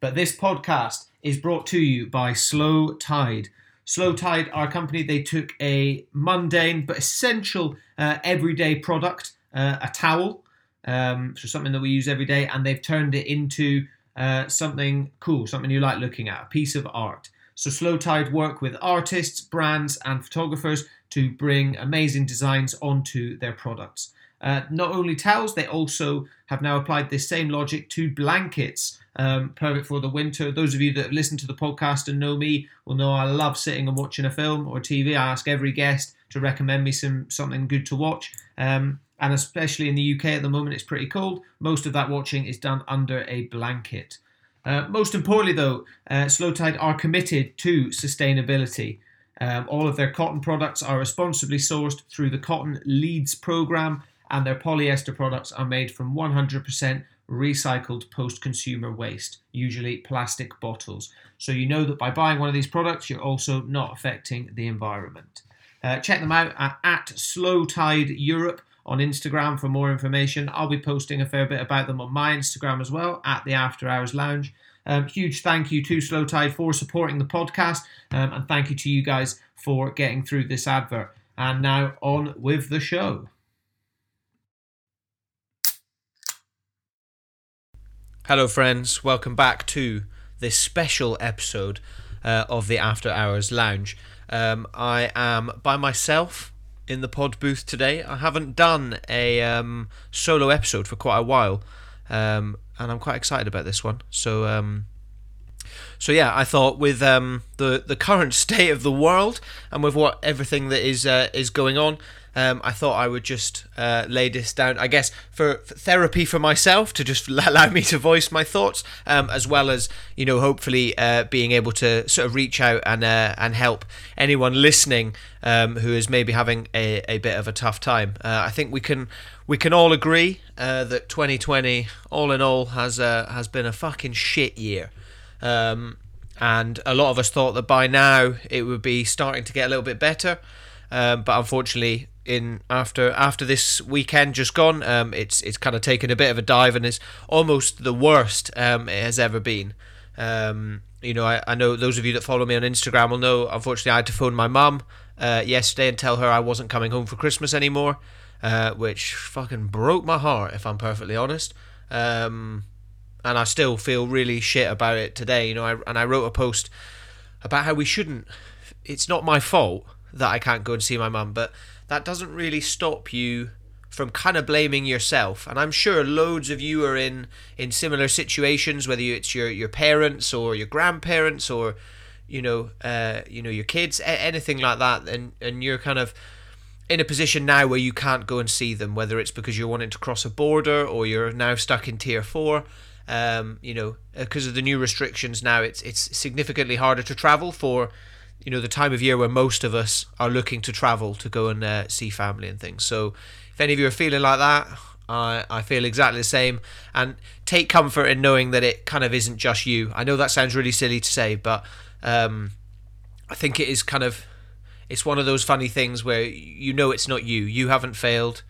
But this podcast is brought to you by Slow Tide. Slow Tide, are a company, they took a mundane but essential uh, everyday product, uh, a towel, um, so something that we use every day, and they've turned it into uh, something cool, something you like looking at, a piece of art. So Slow Tide work with artists, brands, and photographers to bring amazing designs onto their products. Uh, not only towels, they also have now applied this same logic to blankets, um, perfect for the winter. Those of you that have listened to the podcast and know me will know I love sitting and watching a film or TV. I ask every guest to recommend me some something good to watch. Um, and especially in the UK at the moment, it's pretty cold. Most of that watching is done under a blanket. Uh, most importantly, though, uh, Slow Tide are committed to sustainability. Um, all of their cotton products are responsibly sourced through the Cotton Leads program, and their polyester products are made from 100% recycled post consumer waste, usually plastic bottles. So you know that by buying one of these products, you're also not affecting the environment. Uh, check them out at, at Slow Tide Europe on Instagram for more information. I'll be posting a fair bit about them on my Instagram as well at the After Hours Lounge. Um, huge thank you to Slow Tide for supporting the podcast, um, and thank you to you guys for getting through this advert. And now on with the show. Hello, friends. Welcome back to this special episode uh, of the After Hours Lounge. Um, I am by myself in the pod booth today. I haven't done a um, solo episode for quite a while, um, and I'm quite excited about this one. So, um, so yeah, I thought with um, the the current state of the world and with what everything that is uh, is going on, um, I thought I would just uh, lay this down, I guess, for, for, therapy for myself to just allow me to voice my thoughts, um, as well as you know, hopefully uh, being able to sort of reach out and uh, and help anyone listening um, who is maybe having a, a bit of a tough time. Uh, I think we can we can all agree uh, that 2020, all in all, has uh, has been a fucking shit year. Um, and a lot of us thought that by now it would be starting to get a little bit better. Um, but unfortunately, in after after this weekend just gone. Um, it's it's kind of taken a bit of a dive and is almost the worst um, it has ever been. Um, you know, I, I know those of you that follow me on Instagram will know. Unfortunately, I had to phone my mum uh, yesterday and tell her I wasn't coming home for Christmas anymore, uh, which fucking broke my heart, if I'm perfectly honest. Um, and I still feel really shit about it today. You know, I, and I wrote a post about how we shouldn't. It's not my fault that I can't go and see my mum, but that doesn't really stop you from kind of blaming yourself. And I'm sure loads of you are in in similar situations, whether it's your your parents or your grandparents or you know uh, you know your kids, anything like that, and and you're kind of in a position now where you can't go and see them, whether it's because you're wanting to cross a border or you're now stuck in tier four. Um, you know, because of the new restrictions now, it's it's significantly harder to travel for you know the time of year where most of us are looking to travel to go and uh, see family and things. So if any of you are feeling like that, I I feel exactly the same. And take comfort in knowing that it kind of isn't just you. I know that sounds really silly to say, but um, I think it is kind of it's one of those funny things where you know it's not you. You haven't failed.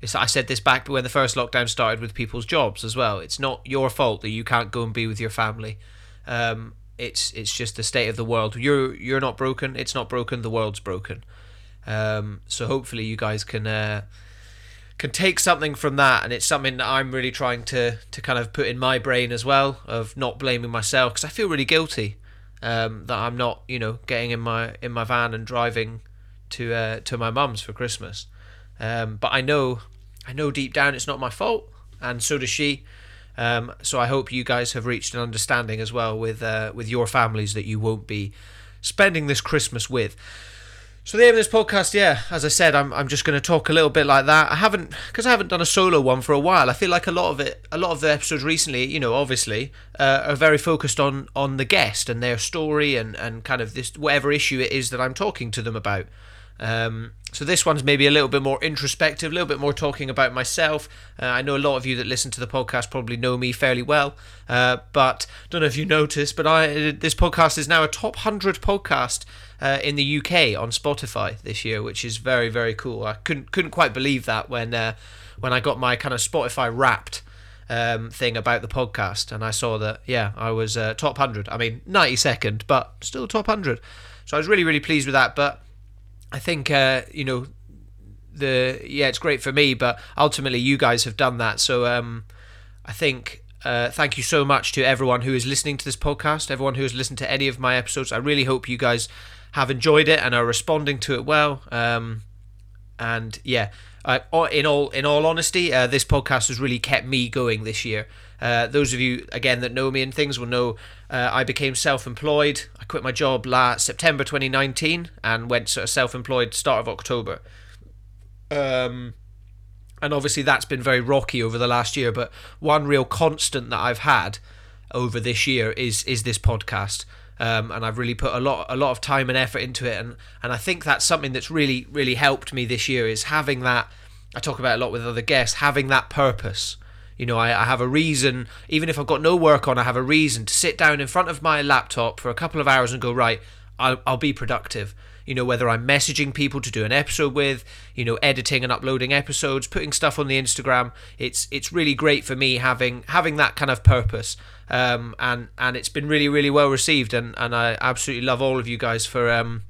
It's, I said this back when the first lockdown started with people's jobs as well. It's not your fault that you can't go and be with your family. Um, it's it's just the state of the world. You're you're not broken. It's not broken. The world's broken. Um, so hopefully you guys can uh, can take something from that, and it's something that I'm really trying to to kind of put in my brain as well of not blaming myself because I feel really guilty um, that I'm not you know getting in my in my van and driving to uh, to my mum's for Christmas. Um, but I know I know deep down it's not my fault, and so does she. Um, so I hope you guys have reached an understanding as well with uh, with your families that you won't be spending this Christmas with. So the aim of this podcast, yeah, as I said, I'm I'm just going to talk a little bit like that. I haven't because I haven't done a solo one for a while. I feel like a lot of it, a lot of the episodes recently, you know, obviously, uh, are very focused on on the guest and their story and and kind of this whatever issue it is that I'm talking to them about. Um, so this one's maybe a little bit more introspective, a little bit more talking about myself. Uh, I know a lot of you that listen to the podcast probably know me fairly well, uh, but don't know if you noticed, but I this podcast is now a top hundred podcast uh, in the UK on Spotify this year, which is very very cool. I couldn't couldn't quite believe that when uh, when I got my kind of Spotify Wrapped um, thing about the podcast, and I saw that yeah, I was uh, top hundred. I mean, ninety second, but still top hundred. So I was really really pleased with that. But I think uh, you know the yeah, it's great for me, but ultimately you guys have done that. So um, I think uh, thank you so much to everyone who is listening to this podcast, everyone who has listened to any of my episodes. I really hope you guys have enjoyed it and are responding to it well. Um, and yeah, uh, in all in all honesty, uh, this podcast has really kept me going this year. Uh, those of you again that know me and things will know uh, I became self-employed. I quit my job last September 2019 and went sort of self-employed start of October. Um, and obviously that's been very rocky over the last year. But one real constant that I've had over this year is is this podcast. Um, and I've really put a lot a lot of time and effort into it, and and I think that's something that's really really helped me this year is having that. I talk about a lot with other guests, having that purpose. You know, I, I have a reason, even if I've got no work on, I have a reason to sit down in front of my laptop for a couple of hours and go right. I'll, I'll be productive you know whether i'm messaging people to do an episode with you know editing and uploading episodes putting stuff on the instagram. It's it's really great for me having having that kind of purpose. Um, and and it's been really really well received. And and i absolutely love all of you guys for um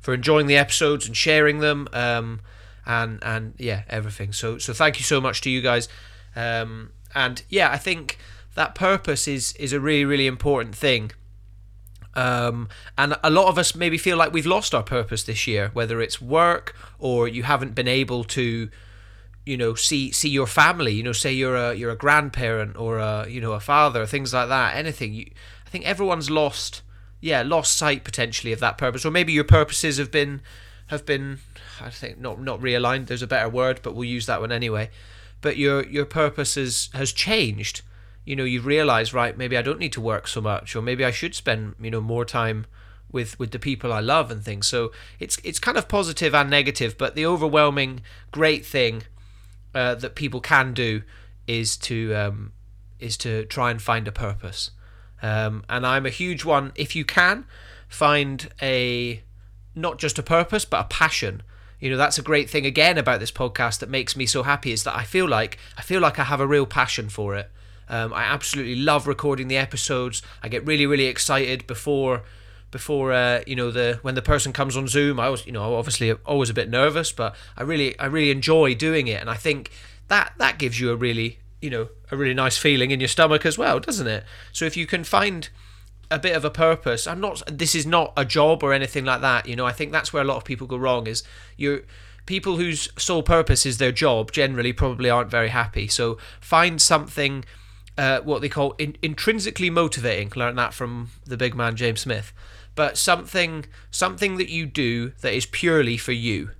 for enjoying the episodes and sharing them. Um and and yeah everything. So so thank you so much to you guys. Um and yeah i think that purpose is is a really really important thing um, and a lot of us maybe feel like we've lost our purpose this year, whether it's work or you haven't been able to, you know, see see your family. You know, say you're a you're a grandparent or a you know a father, things like that. Anything. You, I think everyone's lost, yeah, lost sight potentially of that purpose, or maybe your purposes have been have been, I think not not realigned. There's a better word, but we'll use that one anyway. But your your purpose has, has changed you know you've realized right maybe i don't need to work so much or maybe i should spend you know more time with with the people i love and things. So it's it's kind of positive and negative but the overwhelming great thing uh, that people can do is to um, is to try and find a purpose. Um, and i'm a huge one. If you can find a not just a purpose but a passion you know that's a great thing again about this podcast that makes me so happy is that i feel like i feel like i have a real passion for it um, I absolutely love recording the episodes. I get really, really excited before before uh, you know the when the person comes on Zoom. I was you know obviously always a bit nervous, but I really I really enjoy doing it, and I think that that gives you a really you know a really nice feeling in your stomach as well, doesn't it? So if you can find a bit of a purpose, I'm not. This is not a job or anything like that. You know, I think that's where a lot of people go wrong. Is you're people whose sole purpose is their job generally probably aren't very happy. So find something uh, what they call in, intrinsically motivating. Learn that from the big man James Smith. But something something that you do that is purely for you,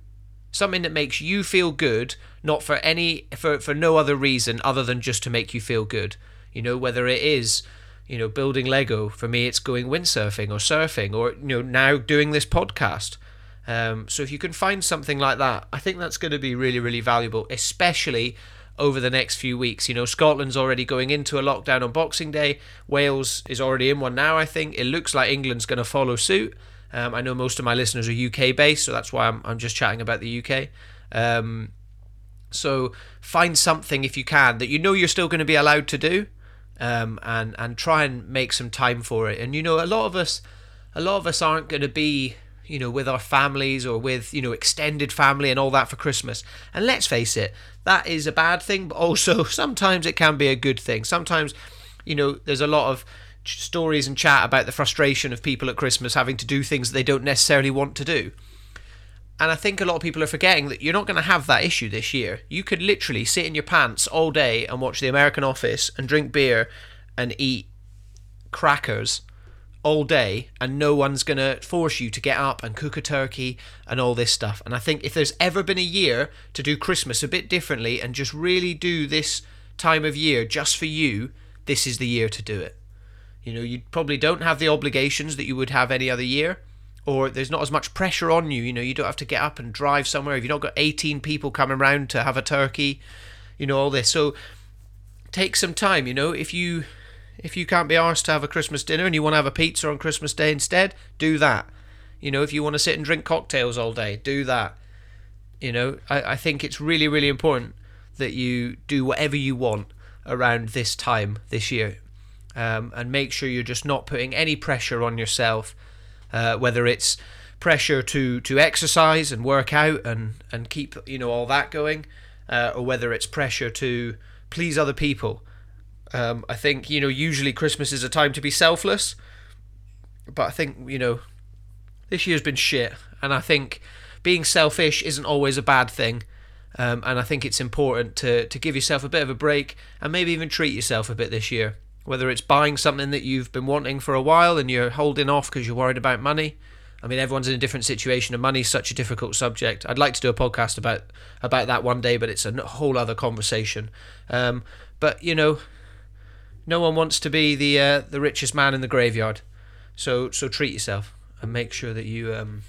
something that makes you feel good, not for any for for no other reason other than just to make you feel good. You know whether it is you know building Lego. For me, it's going windsurfing or surfing, or you know now doing this podcast. Um, so if you can find something like that, I think that's going to be really really valuable, especially over the next few weeks. You know, Scotland's already going into a lockdown on Boxing Day. Wales is already in one now, I think. It looks like England's going to follow suit. Um, I know most of my listeners are UK based, so that's why I'm, I'm just chatting about the UK. Um, so find something if you can that you know you're still going to be allowed to do, um, and and try and make some time for it. And you know, a lot of us, a lot of us aren't going to be you know, with our families or with, you know, extended family and all that for Christmas. And let's face it, that is a bad thing, but also sometimes it can be a good thing. Sometimes, you know, there's a lot of stories and chat about the frustration of people at Christmas having to do things that they don't necessarily want to do. And I think a lot of people are forgetting that you're not going to have that issue this year. You could literally sit in your pants all day and watch The American Office and drink beer and eat crackers all day and no one's going to force you to get up and cook a turkey and all this stuff. And I think if there's ever been a year to do Christmas a bit differently and just really do this time of year just for you, this is the year to do it. You know, you probably don't have the obligations that you would have any other year, or there's not as much pressure on you. You know, you don't have to get up and drive somewhere. If you've not got 18 people coming around to have a turkey, you know, all this. So take some time, you know, if you if you can't be asked to have a Christmas dinner and you want to have a pizza on Christmas Day instead, do that. You know, if you want to sit and drink cocktails all day, do that. You know, I, I think it's really, really important that you do whatever you want around this time this year. Um, and make sure you're just not putting any pressure on yourself, uh, whether it's pressure to, to exercise and work out and, and keep you know all that going, uh, or whether it's pressure to please other people. Um, I think you know usually Christmas is a time to be selfless, but I think you know this year's been shit, and I think being selfish isn't always a bad thing. Um, and I think it's important to, to give yourself a bit of a break and maybe even treat yourself a bit this year. Whether it's buying something that you've been wanting for a while and you're holding off because you're worried about money. I mean, everyone's in a different situation, and money's such a difficult subject. I'd like to do a podcast about about that one day, but it's a whole other conversation. Um, but you know, no one wants to be the uh, the richest man in the graveyard, so so treat yourself and make sure that you um,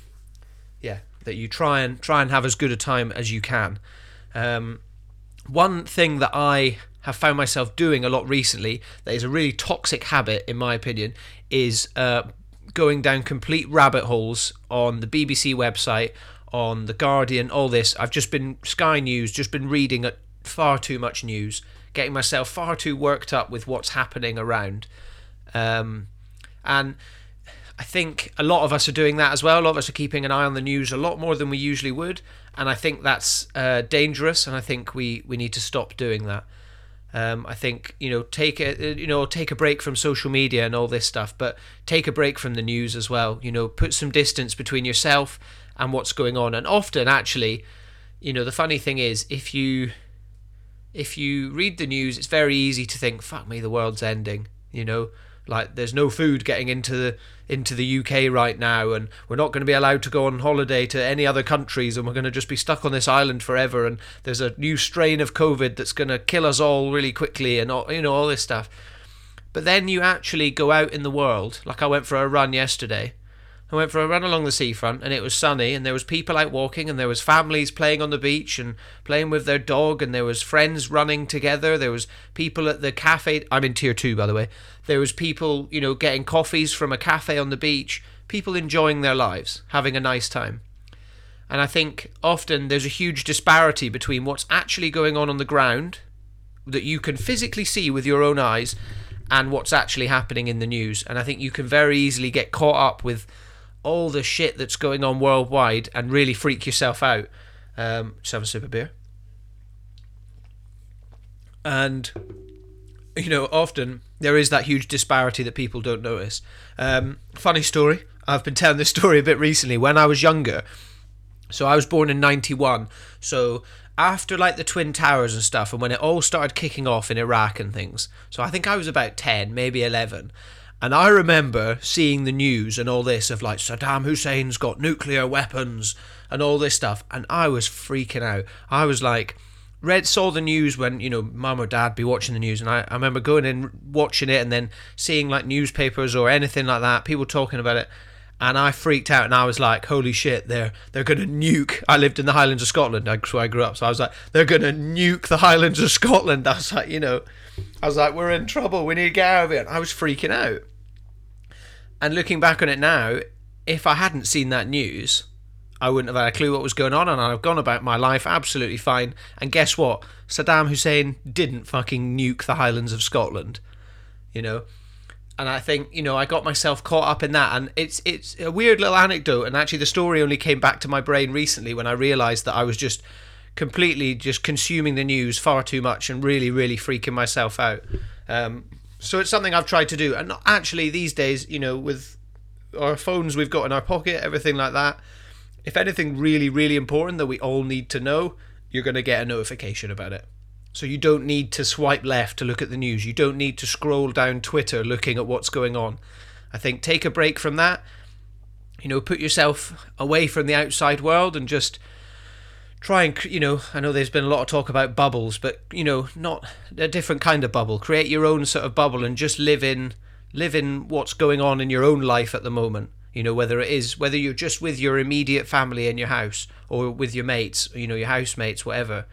yeah that you try and try and have as good a time as you can. Um, one thing that I have found myself doing a lot recently that is a really toxic habit, in my opinion, is uh, going down complete rabbit holes on the BBC website, on the Guardian, all this. I've just been Sky News, just been reading far too much news, getting myself far too worked up with what's happening around, um, and I think a lot of us are doing that as well. A lot of us are keeping an eye on the news a lot more than we usually would, and I think that's uh, dangerous. And I think we we need to stop doing that. Um, I think you know take a you know take a break from social media and all this stuff, but take a break from the news as well. You know, put some distance between yourself and what's going on. And often, actually, you know, the funny thing is if you if you read the news, it's very easy to think, "Fuck me, the world's ending." You know, like there's no food getting into the into the UK right now, and we're not going to be allowed to go on holiday to any other countries, and we're going to just be stuck on this island forever. And there's a new strain of COVID that's going to kill us all really quickly, and all, you know all this stuff. But then you actually go out in the world, like I went for a run yesterday, I went for a run along the seafront and it was sunny and there was people out walking and there was families playing on the beach and playing with their dog and there was friends running together. There was people at the cafe. I'm in tier 2 by the way. There was people, you know, getting coffees from a cafe on the beach, people enjoying their lives, having a nice time. And I think often there's a huge disparity between what's actually going on on the ground that you can physically see with your own eyes and what's actually happening in the news. And I think you can very easily get caught up with all the shit that's going on worldwide and really freak yourself out. Um, just have a sip of beer. And, you know, often there is that huge disparity that people don't notice. Um, funny story. I've been telling this story a bit recently. When I was younger, so I was born in 91. So after like the Twin Towers and stuff, and when it all started kicking off in Iraq and things, so I think I was about 10, maybe 11. And I remember seeing the news and all this of like Saddam Hussein's got nuclear weapons and all this stuff, and I was freaking out. I was like, read saw the news when you know mum or dad be watching the news, and I, I remember going and watching it and then seeing like newspapers or anything like that, people talking about it, and I freaked out and I was like, holy shit, they're they're gonna nuke. I lived in the Highlands of Scotland, that's where I grew up, so I was like, they're gonna nuke the Highlands of Scotland. I was like, you know, I was like, we're in trouble. We need to get out of it. I was freaking out. And looking back on it now, if I hadn't seen that news, I wouldn't have had a clue what was going on, and I'd have gone about my life absolutely fine. And guess what? Saddam Hussein didn't fucking nuke the Highlands of Scotland, you know. And I think you know I got myself caught up in that, and it's it's a weird little anecdote. And actually, the story only came back to my brain recently when I realised that I was just completely just consuming the news far too much and really really freaking myself out. Um, so it's something I've tried to do, and actually these days, you know, with our phones we've got in our pocket, everything like that. If anything really, really important that we all need to know, you're going to get a notification about it. So you don't need to swipe left to look at the news. You don't need to scroll down Twitter looking at what's going on. I think take a break from that. You know, put yourself away from the outside world and just try and you know i know there's been a lot of talk about bubbles but you know not a different kind of bubble. Create your own sort of bubble and just live in live in what's going on in your own life at the moment. You know whether it is whether you're just with your immediate family in your house or with your mates you know your housemates whatever.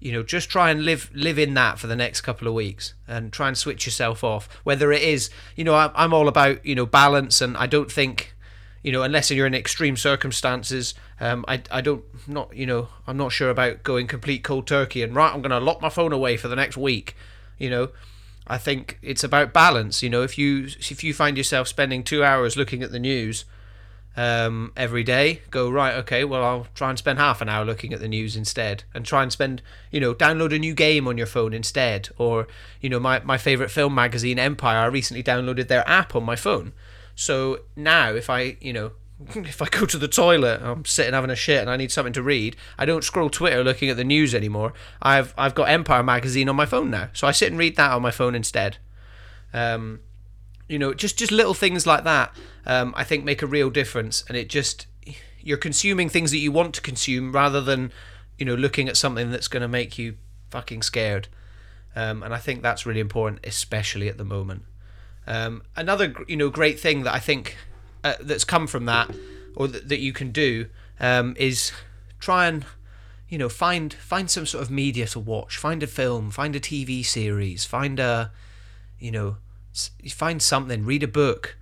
You know just try and live live in that for the next couple of weeks and try and switch yourself off. Whether it is you know i'm all about you know balance and i don't think you know, unless you're in extreme circumstances. Um, I, I don't not you know I'm not sure about going complete cold turkey and right I'm going to lock my phone away for the next week. You know, I think it's about balance. You know, if you if you find yourself spending two hours looking at the news um, every day, go right. Okay, well I'll try and spend half an hour looking at the news instead, and try and spend you know download a new game on your phone instead, or you know my my favorite film magazine Empire. I recently downloaded their app on my phone, so now if I you know if I go to the toilet, I'm sitting having a shit and I need something to read, I don't scroll Twitter looking at the news anymore. I've I've got Empire magazine on my phone now, so I sit and read that on my phone instead. Um, you know, just just little things like that, um, I think make a real difference, and it just you're consuming things that you want to consume rather than you know looking at something that's going to make you fucking scared. Um, and I think that's really important, especially at the moment. Um, another you know great thing that I think uh, that's come from that, or th- that you can do, um, is try and you know find find some sort of media to watch. Find a film, find a TV series, find a you know find something. Read a book,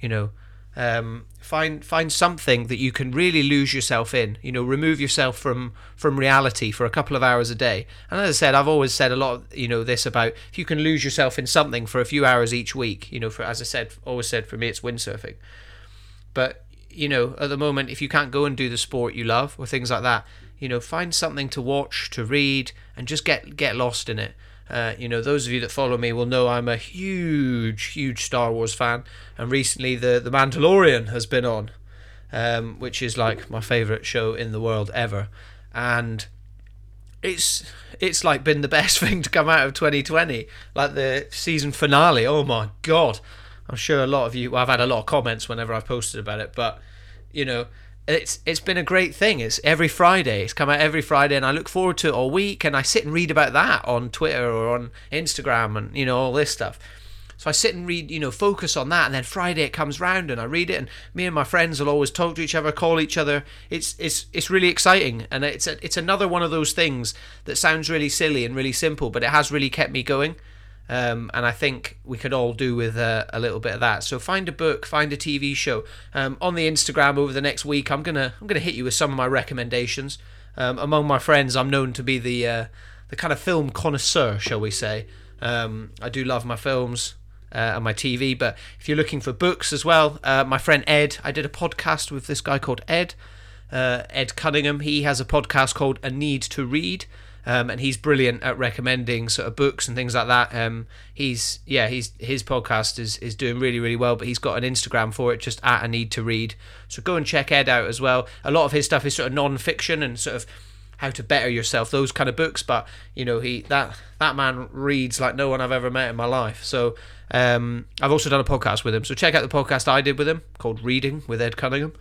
you know. Um, find find something that you can really lose yourself in. You know, remove yourself from from reality for a couple of hours a day. And as I said, I've always said a lot. Of, you know, this about if you can lose yourself in something for a few hours each week. You know, for as I said, always said for me, it's windsurfing. But you know, at the moment, if you can't go and do the sport you love or things like that, you know, find something to watch, to read, and just get get lost in it. Uh, you know, those of you that follow me will know I'm a huge, huge Star Wars fan, and recently the the Mandalorian has been on, um, which is like my favorite show in the world ever, and it's it's like been the best thing to come out of 2020. Like the season finale. Oh my god! I'm sure a lot of you. Well, I've had a lot of comments whenever I've posted about it, but you know, it's it's been a great thing. It's every Friday. It's come out every Friday, and I look forward to it all week. And I sit and read about that on Twitter or on Instagram, and you know all this stuff. So I sit and read, you know, focus on that, and then Friday it comes round and I read it, and me and my friends will always talk to each other, call each other. It's it's it's really exciting, and it's a, it's another one of those things that sounds really silly and really simple, but it has really kept me going. Um, and I think we could all do with a, a, little bit of that. So find a book, find a TV show. Um, on the Instagram over the next week, I'm gonna I'm gonna hit you with some of my recommendations. Um, among my friends, I'm known to be the uh, the kind of film connoisseur, shall we say. Um, I do love my films. Uh, and my TV, but if you're looking for books as well, uh, my friend Ed, I did a podcast with this guy called Ed, uh, Ed Cunningham. He has a podcast called A Need to Read, um, and he's brilliant at recommending sort of books and things like that. Um, he's yeah, he's his podcast is is doing really really well, but he's got an Instagram for it, just at a need to read. So go and check Ed out as well. A lot of his stuff is sort of non-fiction and sort of how to better yourself, those kind of books. But you know, he that that man reads like no one I've ever met in my life. So um, I've also done a podcast with him. So check out the podcast I did with him called Reading with Ed Cunningham.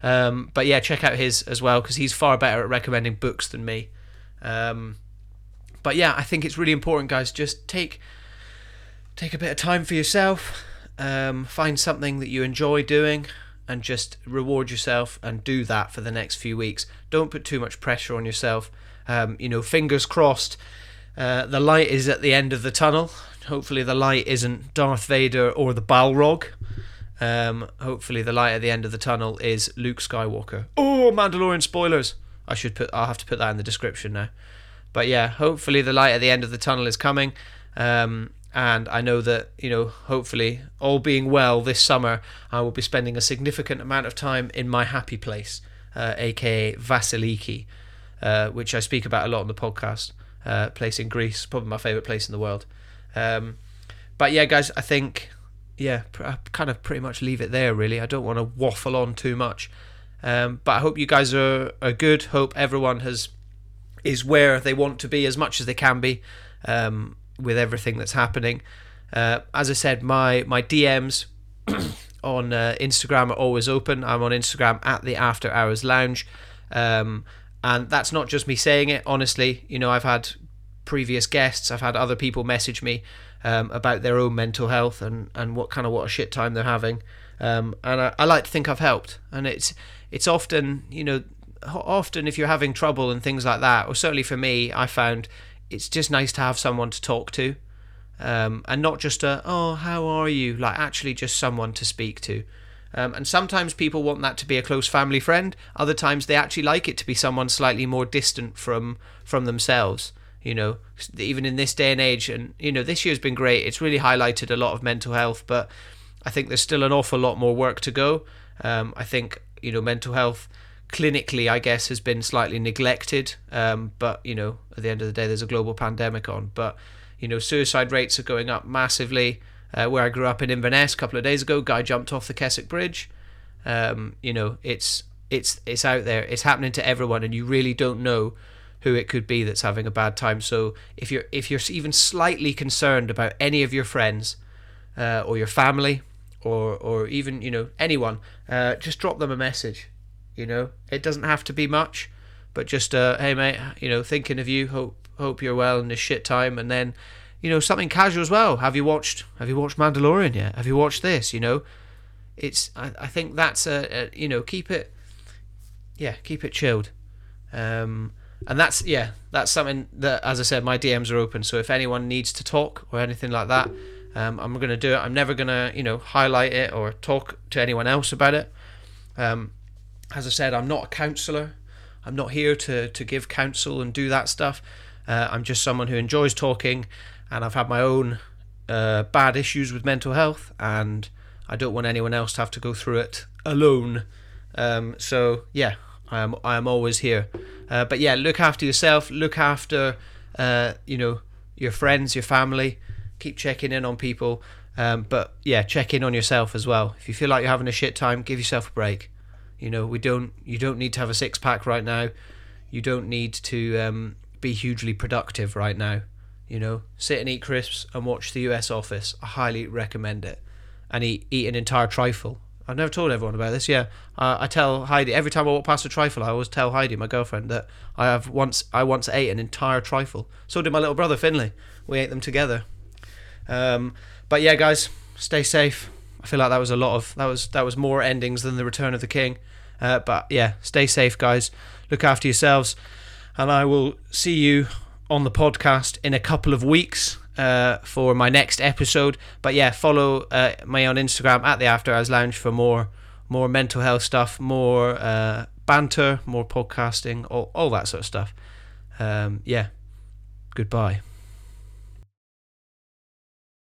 Um, but yeah, check out his as well because he's far better at recommending books than me. Um, but yeah, I think it's really important, guys. Just take take a bit of time for yourself. Um, find something that you enjoy doing, and just reward yourself and do that for the next few weeks. Don't put too much pressure on yourself. Um, you know, fingers crossed. Uh, the light is at the end of the tunnel. Hopefully, the light isn't Darth Vader or the Balrog. Um, hopefully, the light at the end of the tunnel is Luke Skywalker. Oh, Mandalorian spoilers! I should put. I'll have to put that in the description now. But yeah, hopefully the light at the end of the tunnel is coming. Um, and I know that you know, hopefully, all being well, this summer I will be spending a significant amount of time in my happy place, uh, aka Vasiliki, uh, which I speak about a lot on the podcast. Uh, place in Greece, probably my favorite place in the world. Um, but yeah, guys, I think yeah, I kind of pretty much leave it there. Really, I don't want to waffle on too much. Um, but I hope you guys are, are good. Hope everyone has is where they want to be as much as they can be um, with everything that's happening. Uh, as I said, my my DMs on uh, Instagram are always open. I'm on Instagram at the After Hours Lounge, um, and that's not just me saying it. Honestly, you know, I've had previous guests, I've had other people message me um, about their own mental health and and what kind of what a shit time they're having. Um, and I, I like to think I've helped. And it's it's often you know often if you're having trouble and things like that, or certainly for me, I found it's just nice to have someone to talk to, um, and not just a oh how are you, like actually just someone to speak to. Um, and sometimes people want that to be a close family friend. Other times they actually like it to be someone slightly more distant from from themselves. You know, even in this day and age, and you know, this year's been great. It's really highlighted a lot of mental health, but I think there's still an awful lot more work to go. Um, I think you know mental health clinically, I guess, has been slightly neglected. Um, but you know, at the end of the day, there's a global pandemic on. But you know, suicide rates are going up massively. Uh, where I grew up in Inverness a couple of days ago, guy jumped off the Kessock Bridge. Um, you know, it's it's it's out there. It's happening to everyone, and you really don't know who it could be that's having a bad time. So if you're if you're even slightly concerned about any of your friends uh, or your family or or even you know anyone, uh, just drop them a message. You know, it doesn't have to be much, but just uh, hey mate, you know, thinking of you. Hope hope you're well in this shit time, and then you know something casual as well. Have you watched Have you watched Mandalorian yet? Have you watched this? You know, it's I, I think that's a, a you know keep it yeah keep it chilled. Um, and that's yeah that's something that as i said my dms are open so if anyone needs to talk or anything like that um, i'm going to do it i'm never going to you know highlight it or talk to anyone else about it um, as i said i'm not a counselor i'm not here to to give counsel and do that stuff uh, i'm just someone who enjoys talking and i've had my own uh, bad issues with mental health and i don't want anyone else to have to go through it alone um, so yeah I am I am always here. Uh, but yeah, look after yourself. Look after uh, you know your friends, your family. Keep checking in on people. Um, but yeah, check in on yourself as well. If you feel like you're having a shit time, give yourself a break. You know, we don't. You don't need to have a six pack right now. You don't need to um, be hugely productive right now. You know, sit and eat crisps and watch the U.S. Office. I highly recommend it. And eat eat an entire trifle I've never told everyone about this. Yeah, I tell Heidi every time I walk past a trifle. I always tell Heidi, my girlfriend, that I have once I once ate an entire trifle. So did my little brother Finley. We ate them together. Um, but yeah, guys, stay safe. I feel like that was a lot of that was that was more endings than the Return of the King. Uh, but yeah, stay safe, guys. Look after yourselves, and I will see you on the podcast in a couple of weeks uh, for my next episode. But yeah, follow uh, me on Instagram at the After Hours Lounge for more more mental health stuff, more uh, banter, more podcasting, all, all that sort of stuff. Um, yeah, goodbye.